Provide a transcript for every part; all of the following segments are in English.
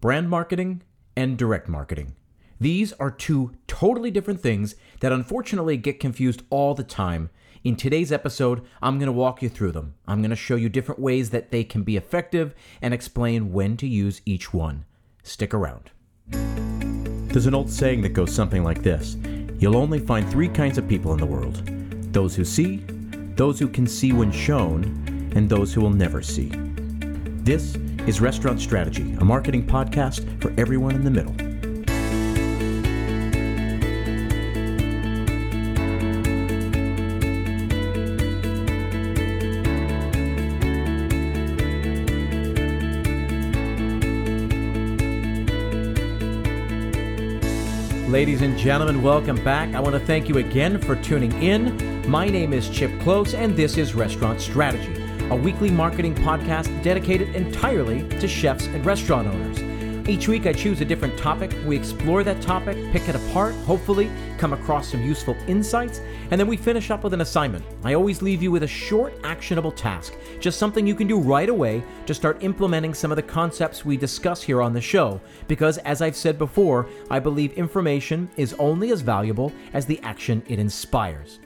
brand marketing and direct marketing. These are two totally different things that unfortunately get confused all the time. In today's episode, I'm going to walk you through them. I'm going to show you different ways that they can be effective and explain when to use each one. Stick around. There's an old saying that goes something like this You'll only find three kinds of people in the world those who see, those who can see when shown, and those who will never see. This is Restaurant Strategy, a marketing podcast for everyone in the middle. Ladies and gentlemen, welcome back. I want to thank you again for tuning in. My name is Chip Klose, and this is Restaurant Strategy, a weekly marketing podcast dedicated entirely to chefs and restaurant owners. Each week, I choose a different topic. We explore that topic, pick it apart, hopefully, come across some useful insights, and then we finish up with an assignment. I always leave you with a short, actionable task, just something you can do right away to start implementing some of the concepts we discuss here on the show. Because, as I've said before, I believe information is only as valuable as the action it inspires.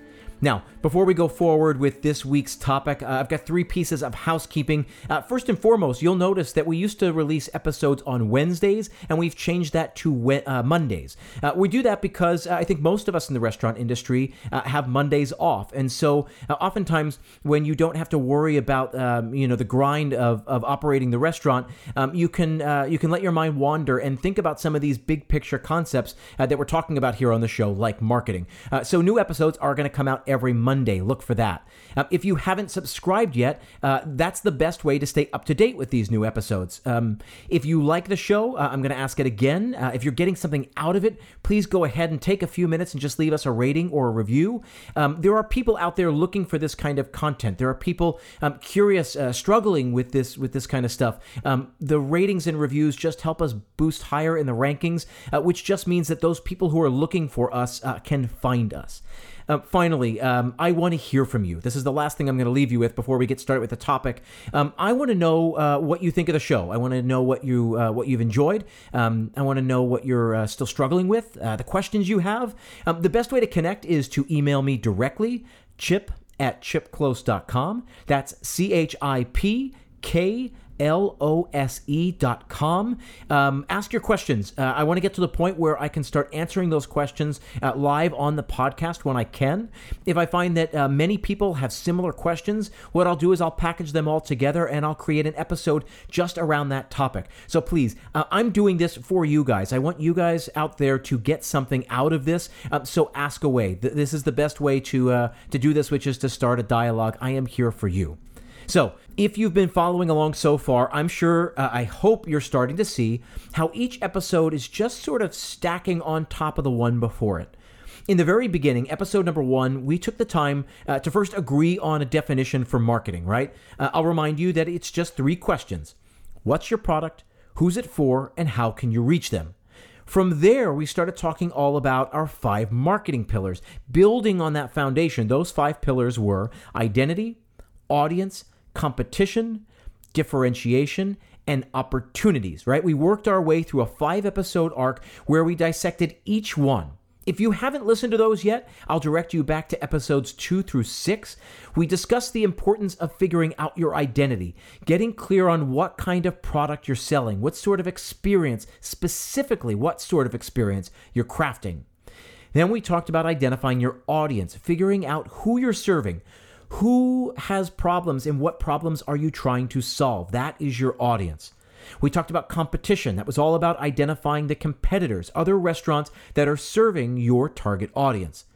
Now, before we go forward with this week's topic, uh, I've got three pieces of housekeeping. Uh, first and foremost, you'll notice that we used to release episodes on Wednesdays, and we've changed that to we- uh, Mondays. Uh, we do that because uh, I think most of us in the restaurant industry uh, have Mondays off, and so oftentimes when you don't have to worry about um, you know the grind of, of operating the restaurant, um, you can you can let your mind wander and think about some of these big picture concepts that we're talking about here on the show, like marketing. so new episodes are going to come out every Monday. Look for that. Uh, if you haven't subscribed yet, uh, that's the best way to stay up to date with these new episodes. Um, if you like the show, uh, I'm going to ask it again. Uh, if you're getting something out of it, please go ahead and take a few minutes and just leave us a rating or a review. Um, there are people out there looking for this kind of content. There are people um, curious, uh, struggling with this with this kind of stuff. Um, the ratings and reviews just help us boost higher in the rankings, uh, which just means that those people who are looking for us can find us. Uh, finally, um, I want to hear from you. This is the last thing I'm going to leave you with before we get started with the topic. Um, I want to know uh, what you think of the show. I want to know what you uh, what you've enjoyed. Um, I want to know what you're uh, still struggling with. Uh, the questions you have. Um, the best way to connect is to email me directly, chip at chipklose.com. That's C H I P K lose.com. Um, ask your questions. Uh, I want to get to the point where I can start answering those questions uh, live on the podcast when I can. If I find that uh, many people have similar questions, what I'll do is I'll package them all together and I'll create an episode just around that topic. So please, uh, I'm doing this for you guys. I want you guys out there to get something out of this. Um, so ask away. Th- this is the best way to uh, to do this, which is to start a dialogue. I am here for you. So, if you've been following along so far, I'm sure, uh, I hope you're starting to see how each episode is just sort of stacking on top of the one before it. In the very beginning, episode number one, we took the time uh, to first agree on a definition for marketing, right? Uh, I'll remind you that it's just three questions What's your product? Who's it for? And how can you reach them? From there, we started talking all about our five marketing pillars. Building on that foundation, those five pillars were identity, audience, competition, differentiation, and opportunities, right? We worked our way through a five episode arc where we dissected each one. If you haven't listened to those yet, I'll direct you back to episodes two through six. We discussed the importance of figuring out your identity, getting clear on what kind of product you're selling, what sort of experience, specifically, what sort of experience you're crafting. Then we talked about identifying your audience, figuring out who you're serving, who has problems and what problems are you trying to solve? That is your audience. We talked about competition. That was all about identifying the competitors, other restaurants that are serving your target audience.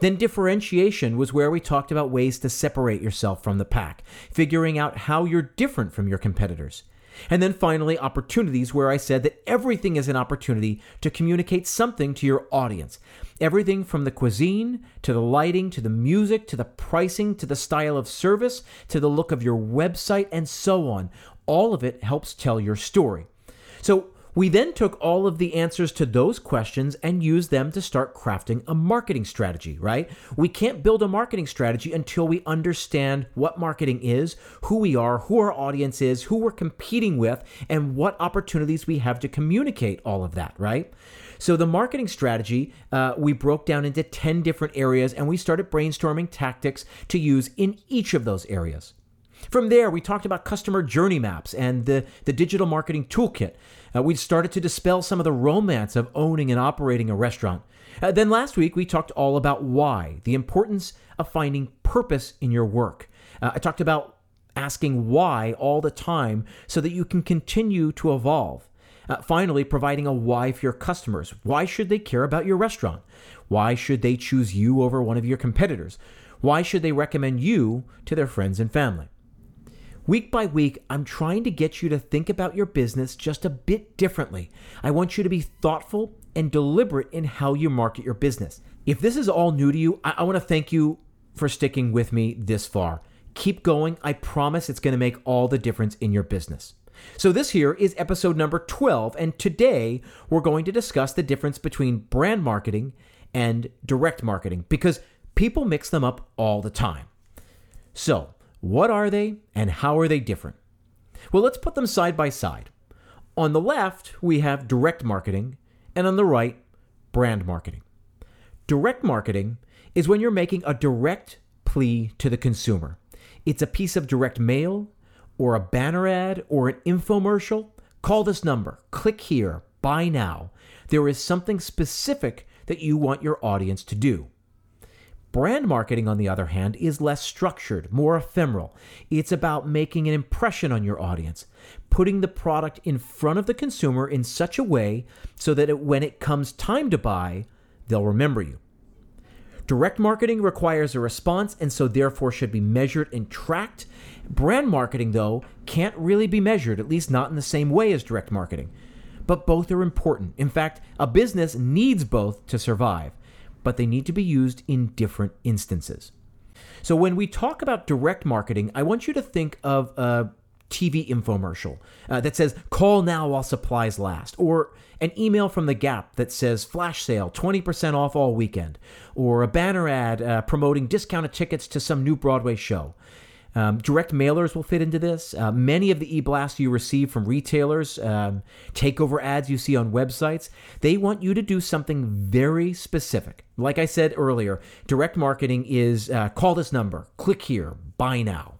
Then differentiation was where we talked about ways to separate yourself from the pack, figuring out how you're different from your competitors. And then finally, opportunities, where I said that everything is an opportunity to communicate something to your audience. Everything from the cuisine, to the lighting, to the music, to the pricing, to the style of service, to the look of your website, and so on. All of it helps tell your story. So, We then took all of the answers to those questions and used them to start crafting a marketing strategy, right? We can't build a marketing strategy until we understand what marketing is, who we are, who our audience is, who we're competing with, and what opportunities we have to communicate all of that, right? So the marketing strategy uh, we broke down into 10 different areas and we started brainstorming tactics to use in each of those areas. From there, we talked about customer journey maps and the, the digital marketing toolkit. Uh, we started to dispel some of the romance of owning and operating a restaurant. Uh, then last week, we talked all about why, the importance of finding purpose in your work. Uh, I talked about asking why all the time so that you can continue to evolve. Uh, finally, providing a why for your customers. Why should they care about your restaurant? Why should they choose you over one of your competitors? Why should they recommend you to their friends and family? Week by week, I'm trying to get you to think about your business just a bit differently. I want you to be thoughtful and deliberate in how you market your business. If this is all new to you, I, I want to thank you for sticking with me this far. Keep going. I promise it's going to make all the difference in your business. So, this here is episode number 12, and today we're going to discuss the difference between brand marketing and direct marketing because people mix them up all the time. So, what are they and how are they different? Well, let's put them side by side. On the left, we have direct marketing, and on the right, brand marketing. Direct marketing is when you're making a direct plea to the consumer. It's a piece of direct mail, or a banner ad, or an infomercial. Call this number, click here, buy now. There is something specific that you want your audience to do. Brand marketing, on the other hand, is less structured, more ephemeral. It's about making an impression on your audience, putting the product in front of the consumer in such a way so that it, when it comes time to buy, they'll remember you. Direct marketing requires a response and so therefore should be measured and tracked. Brand marketing, though, can't really be measured, at least not in the same way as direct marketing. But both are important. In fact, a business needs both to survive but they need to be used in different instances. So when we talk about direct marketing, I want you to think of a TV infomercial uh, that says, call now while supplies last, or an email from The Gap that says, flash sale, 20% off all weekend, or a banner ad uh, promoting discounted tickets to some new Broadway show. Um, direct mailers will fit into this. Uh, many of the e-blasts you receive from retailers, um, takeover ads you see on websites, they want you to do something very specific. Like I said earlier, direct marketing is uh, call this number, click here, buy now.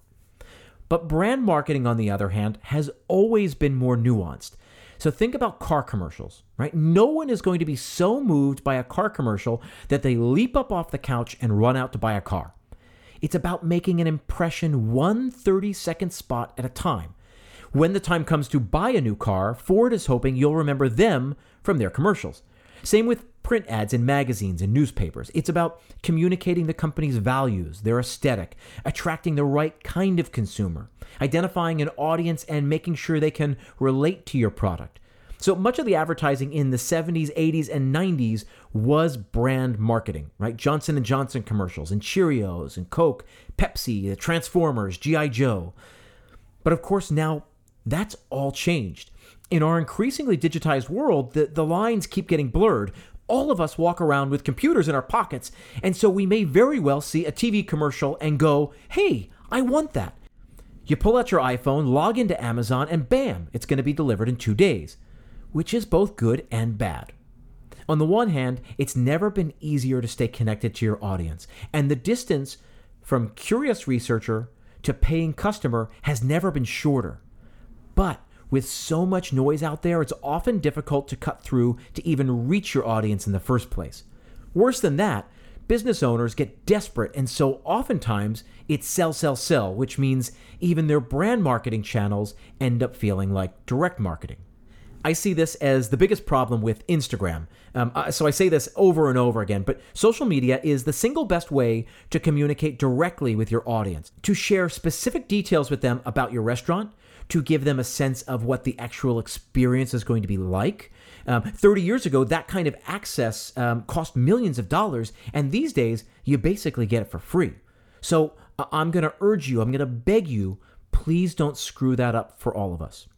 But brand marketing, on the other hand, has always been more nuanced. So think about car commercials, right? No one is going to be so moved by a car commercial that they leap up off the couch and run out to buy a car. It's about making an impression one 30 second spot at a time. When the time comes to buy a new car, Ford is hoping you'll remember them from their commercials. Same with print ads in magazines and newspapers. It's about communicating the company's values, their aesthetic, attracting the right kind of consumer, identifying an audience and making sure they can relate to your product. So much of the advertising in the 70s, 80s, and 90s was brand marketing, right? Johnson Johnson commercials and Cheerios and Coke, Pepsi, Transformers, GI Joe. But of course now that's all changed. In our increasingly digitized world, the, the lines keep getting blurred. All of us walk around with computers in our pockets, and so we may very well see a TV commercial and go, hey, I want that. You pull out your iPhone, log into Amazon, and bam, it's going to be delivered in two days which is both good and bad. On the one hand, it's never been easier to stay connected to your audience, and the distance from curious researcher to paying customer has never been shorter. But with so much noise out there, it's often difficult to cut through to even reach your audience in the first place. Worse than that, business owners get desperate, and so oftentimes it's sell, sell, sell, which means even their brand marketing channels end up feeling like direct marketing. I see this as the biggest problem with Instagram. Um, uh, so I say this over and over again, but social media is the single best way to communicate directly with your audience, to share specific details with them about your restaurant, to give them a sense of what the actual experience is going to be like. Um, 30 years ago, that kind of access um, cost millions of dollars, and these days, you basically get it for free. So uh, I'm going to urge you, I'm going to beg you, please don't screw that up for all of us.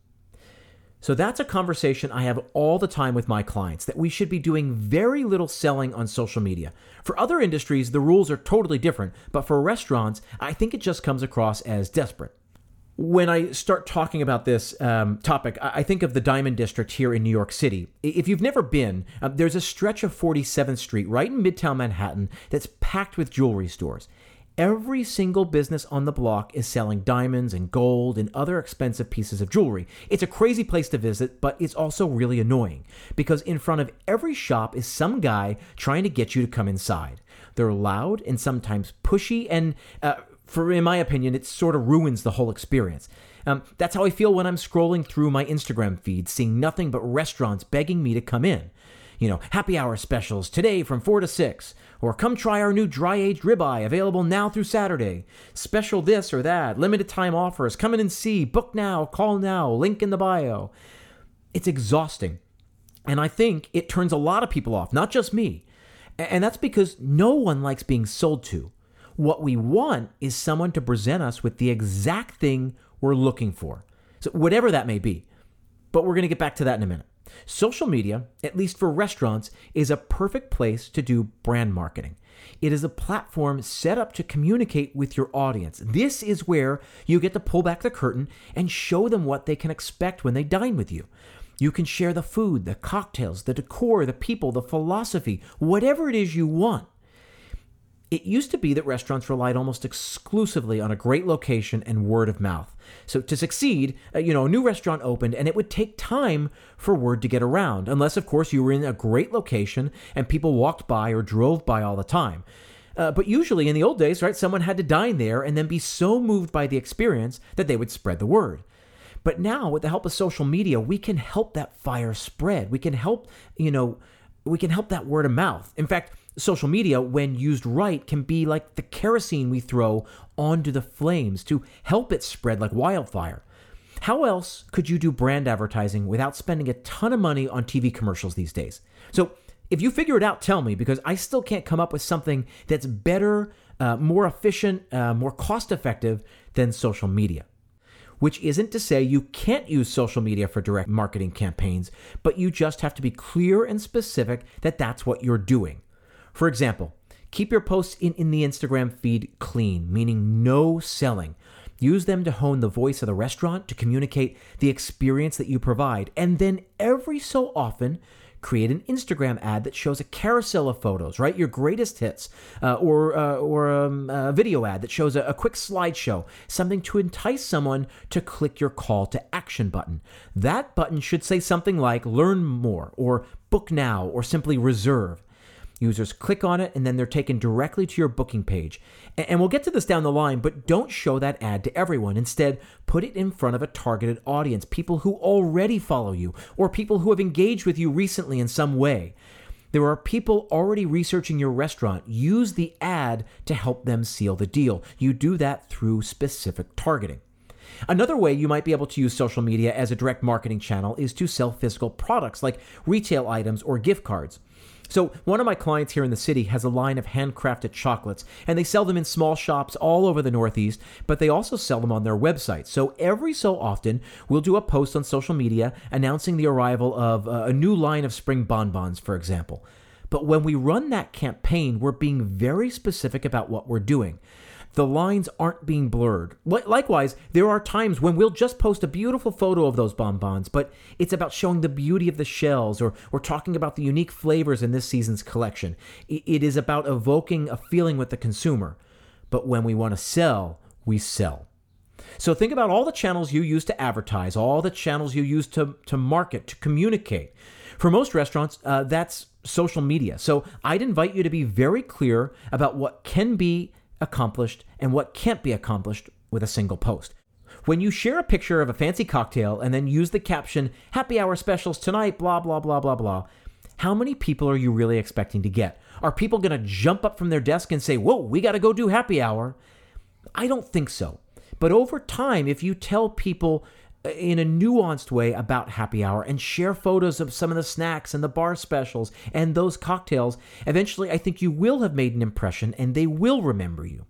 So that's a conversation I have all the time with my clients that we should be doing very little selling on social media. For other industries, the rules are totally different, but for restaurants, I think it just comes across as desperate. When I start talking about this um, topic, I think of the Diamond District here in New York City. If you've never been, uh, there's a stretch of 47th Street right in Midtown Manhattan that's packed with jewelry stores. Every single business on the block is selling diamonds and gold and other expensive pieces of jewelry. It's a crazy place to visit, but it's also really annoying because in front of every shop is some guy trying to get you to come inside. They're loud and sometimes pushy, and uh, for in my opinion, it sort of ruins the whole experience. Um, that's how I feel when I'm scrolling through my Instagram feed, seeing nothing but restaurants begging me to come in you know, happy hour specials today from 4 to 6, or come try our new dry aged ribeye available now through Saturday. Special this or that, limited time offers, come in and see, book now, call now, link in the bio. It's exhausting. And I think it turns a lot of people off, not just me. And that's because no one likes being sold to. What we want is someone to present us with the exact thing we're looking for. So, whatever that may be. But we're going to get back to that in a minute. Social media, at least for restaurants, is a perfect place to do brand marketing. It is a platform set up to communicate with your audience. This is where you get to pull back the curtain and show them what they can expect when they dine with you. You can share the food, the cocktails, the decor, the people, the philosophy, whatever it is you want. It used to be that restaurants relied almost exclusively on a great location and word of mouth. So to succeed, uh, you know, a new restaurant opened and it would take time for word to get around, unless, of course, you were in a great location and people walked by or drove by all the time. Uh, but usually in the old days, right, someone had to dine there and then be so moved by the experience that they would spread the word. But now, with the help of social media, we can help that fire spread. We can help, you know, we can help that word of mouth. In fact, social media, when used right, can be like the kerosene we throw onto the flames to help it spread like wildfire. How else could you do brand advertising without spending a ton of money on TV commercials these days? So, if you figure it out, tell me because I still can't come up with something that's better, uh, more efficient, uh, more cost effective than social media. Which isn't to say you can't use social media for direct marketing campaigns, but you just have to be clear and specific that that's what you're doing. For example, keep your posts in, in the Instagram feed clean, meaning no selling. Use them to hone the voice of the restaurant, to communicate the experience that you provide. And then every so often, create an Instagram ad that shows a carousel of photos, right? Your greatest hits, uh, or uh, or um, a video ad that shows a, a quick slideshow, something to entice someone to click your call to action button. That button should say something like "Learn more" or "Book now" or simply "Reserve." Users click on it and then they're taken directly to your booking page. And we'll get to this down the line, but don't show that ad to everyone. Instead, put it in front of a targeted audience, people who already follow you or people who have engaged with you recently in some way. There are people already researching your restaurant. Use the ad to help them seal the deal. You do that through specific targeting. Another way you might be able to use social media as a direct marketing channel is to sell physical products like retail items or gift cards. So, one of my clients here in the city has a line of handcrafted chocolates, and they sell them in small shops all over the Northeast, but they also sell them on their website. So, every so often, we'll do a post on social media announcing the arrival of a new line of spring bonbons, for example. But when we run that campaign, we're being very specific about what we're doing the lines aren't being blurred. Likewise, there are times when we'll just post a beautiful photo of those bonbons, but it's about showing the beauty of the shells or, or talking about the unique flavors in this season's collection. It is about evoking a feeling with the consumer. But when we want to sell, we sell. So think about all the channels you use to advertise, all the channels you use to, to market, to communicate. For most restaurants, uh, that's social media. So I'd invite you to be very clear about what can be accomplished and what can't be accomplished with a single post. When you share a picture of a fancy cocktail and then use the caption, happy hour specials tonight, blah, blah, blah, blah, blah, how many people are you really expecting to get? Are people going to jump up from their desk and say, whoa, we got to go do happy hour? I don't think so. But over time, if you tell people in a nuanced way about happy hour and share photos of some of the snacks and the bar specials and those cocktails, eventually I think you will have made an impression and they will remember you.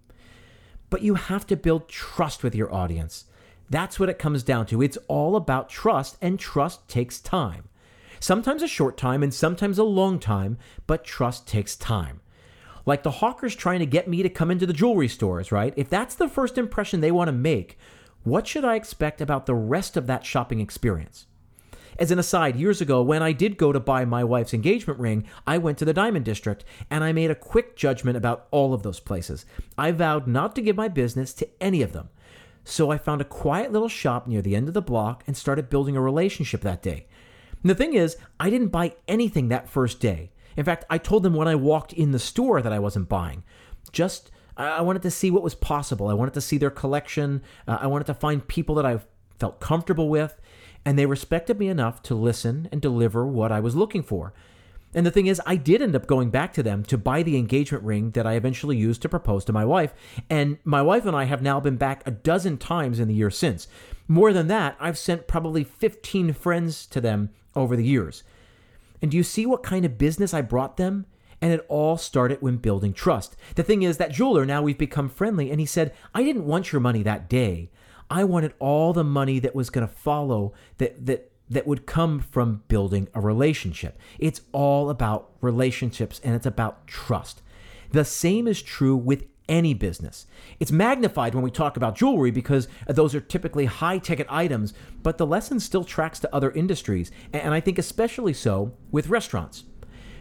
But you have to build trust with your audience. That's what it comes down to. It's all about trust, and trust takes time. Sometimes a short time and sometimes a long time, but trust takes time. Like the hawkers trying to get me to come into the jewelry stores, right? If that's the first impression they want to make, what should I expect about the rest of that shopping experience? As an aside, years ago, when I did go to buy my wife's engagement ring, I went to the Diamond District and I made a quick judgment about all of those places. I vowed not to give my business to any of them. So I found a quiet little shop near the end of the block and started building a relationship that day. And the thing is, I didn't buy anything that first day. In fact, I told them when I walked in the store that I wasn't buying. Just, I wanted to see what was possible. I wanted to see their collection. Uh, I wanted to find people that I felt comfortable with. And they respected me enough to listen and deliver what I was looking for. And the thing is, I did end up going back to them to buy the engagement ring that I eventually used to propose to my wife. And my wife and I have now been back a dozen times in the year since. More than that, I've sent probably 15 friends to them over the years. And do you see what kind of business I brought them? And it all started when building trust. The thing is, that jeweler, now we've become friendly, and he said, I didn't want your money that day. I wanted all the money that was going to follow that, that, that would come from building a relationship. It's all about relationships and it's about trust. The same is true with any business. It's magnified when we talk about jewelry because those are typically high ticket items, but the lesson still tracks to other industries, and I think especially so with restaurants.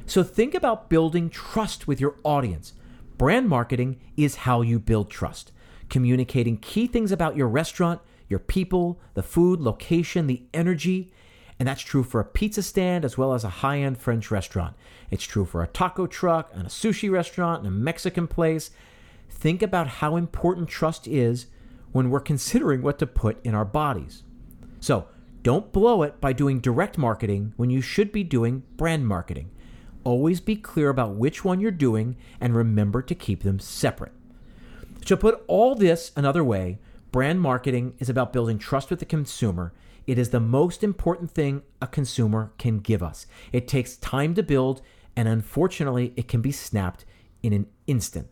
So think about building trust with your audience. Brand marketing is how you build trust, communicating key things about your restaurant, your people, the food, location, the energy. And that's true for a pizza stand as well as a high end French restaurant. It's true for a taco truck and a sushi restaurant and a Mexican place think about how important trust is when we're considering what to put in our bodies. So, don't blow it by doing direct marketing when you should be doing brand marketing. Always be clear about which one you're doing and remember to keep them separate. To put all this another way, brand marketing is about building trust with the consumer. It is the most important thing a consumer can give us. It takes time to build, and unfortunately, it can be snapped in an instant.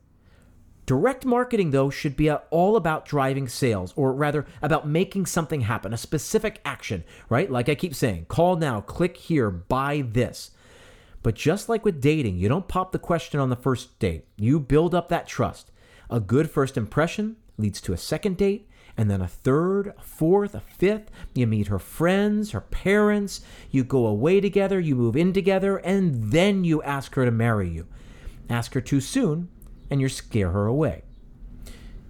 Direct marketing, though, should be all about driving sales, or rather, about making something happen, a specific action, right? Like I keep saying, call now, click here, buy this. But just like with dating, you don't pop the question on the first date. You build up that trust. A good first impression leads to a second date, and then a third, a fourth, a fifth. You meet her friends, her parents, you go away together, you move in together, and then you ask her to marry you. Ask her too soon, and you scare her away.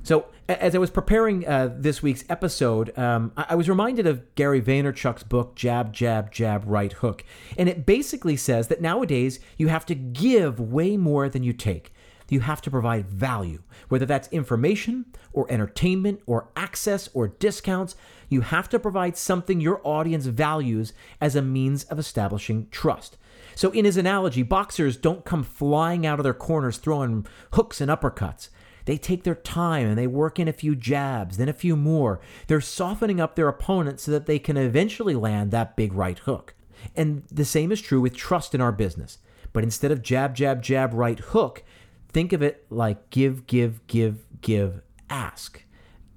So, as I was preparing uh, this week's episode, um, I-, I was reminded of Gary Vaynerchuk's book, Jab, Jab, Jab, Right Hook. And it basically says that nowadays you have to give way more than you take. You have to provide value, whether that's information or entertainment or access or discounts. You have to provide something your audience values as a means of establishing trust. So, in his analogy, boxers don't come flying out of their corners throwing hooks and uppercuts. They take their time and they work in a few jabs, then a few more. They're softening up their opponent so that they can eventually land that big right hook. And the same is true with trust in our business. But instead of jab, jab, jab, right hook, think of it like give, give, give, give, ask.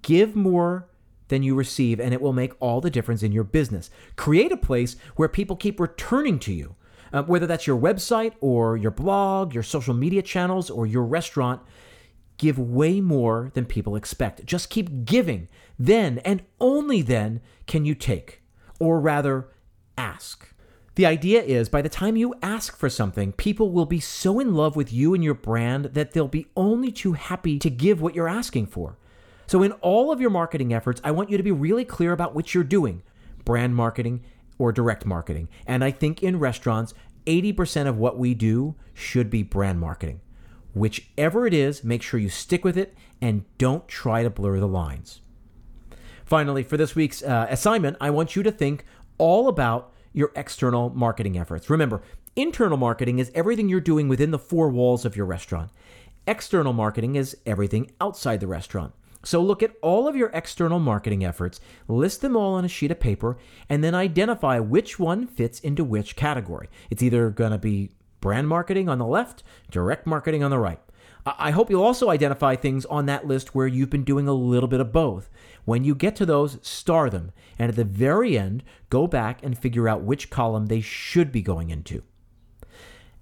Give more than you receive, and it will make all the difference in your business. Create a place where people keep returning to you uh, whether that's your website or your blog, your social media channels, or your restaurant, give way more than people expect. Just keep giving. Then and only then can you take, or rather, ask. The idea is by the time you ask for something, people will be so in love with you and your brand that they'll be only too happy to give what you're asking for. So, in all of your marketing efforts, I want you to be really clear about what you're doing brand marketing, or direct marketing. And I think in restaurants, 80% of what we do should be brand marketing. Whichever it is, make sure you stick with it and don't try to blur the lines. Finally, for this week's uh, assignment, I want you to think all about your external marketing efforts. Remember, internal marketing is everything you're doing within the four walls of your restaurant. External marketing is everything outside the restaurant. So look at all of your external marketing efforts, list them all on a sheet of paper, and then identify which one fits into which category. It's either going to be brand marketing on the left, direct marketing on the right. I hope you'll also identify things on that list where you've been doing a little bit of both. When you get to those, star them. And at the very end, go back and figure out which column they should be going into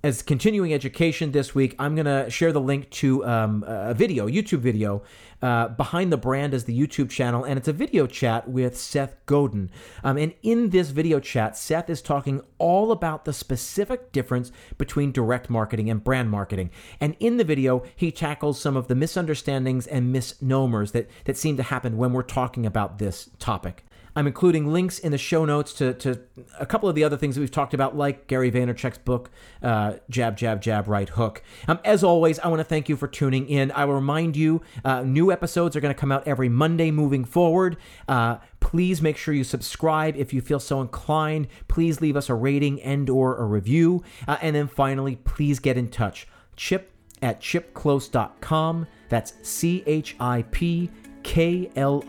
as continuing education this week, I'm going to share the link to um, a video, YouTube video, uh, Behind the Brand as the YouTube channel, and it's a video chat with Seth Godin. Um, and in this video chat, Seth is talking all about the specific difference between direct marketing and brand marketing. And in the video, he tackles some of the misunderstandings and misnomers that, that seem to happen when we're talking about this topic. I'm including links in the show notes to, to a couple of the other things that we've talked about, like Gary Vaynerchuk's book, uh, Jab, Jab, Jab, Right Hook. Um, as always, I want to thank you for tuning in. I will remind you, uh, new episodes are going to come out every Monday moving forward. Uh, please make sure you subscribe if you feel so inclined. Please leave us a rating and or a review. Uh, and then finally, please get in touch. Chip at chipklose.com. That's C H I P klose.com.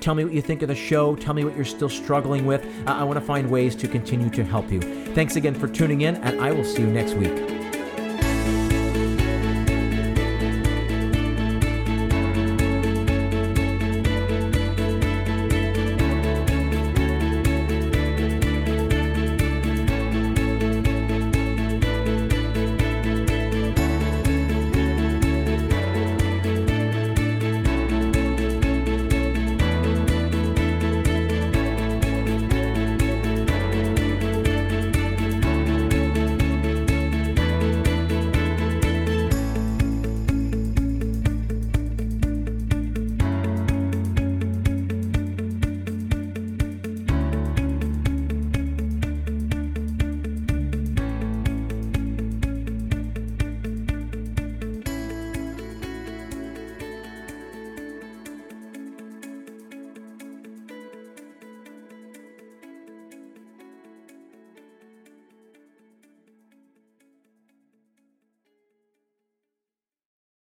Tell me what you think of the show. Tell me what you're still struggling with. I want to find ways to continue to help you. Thanks again for tuning in, and I will see you next week.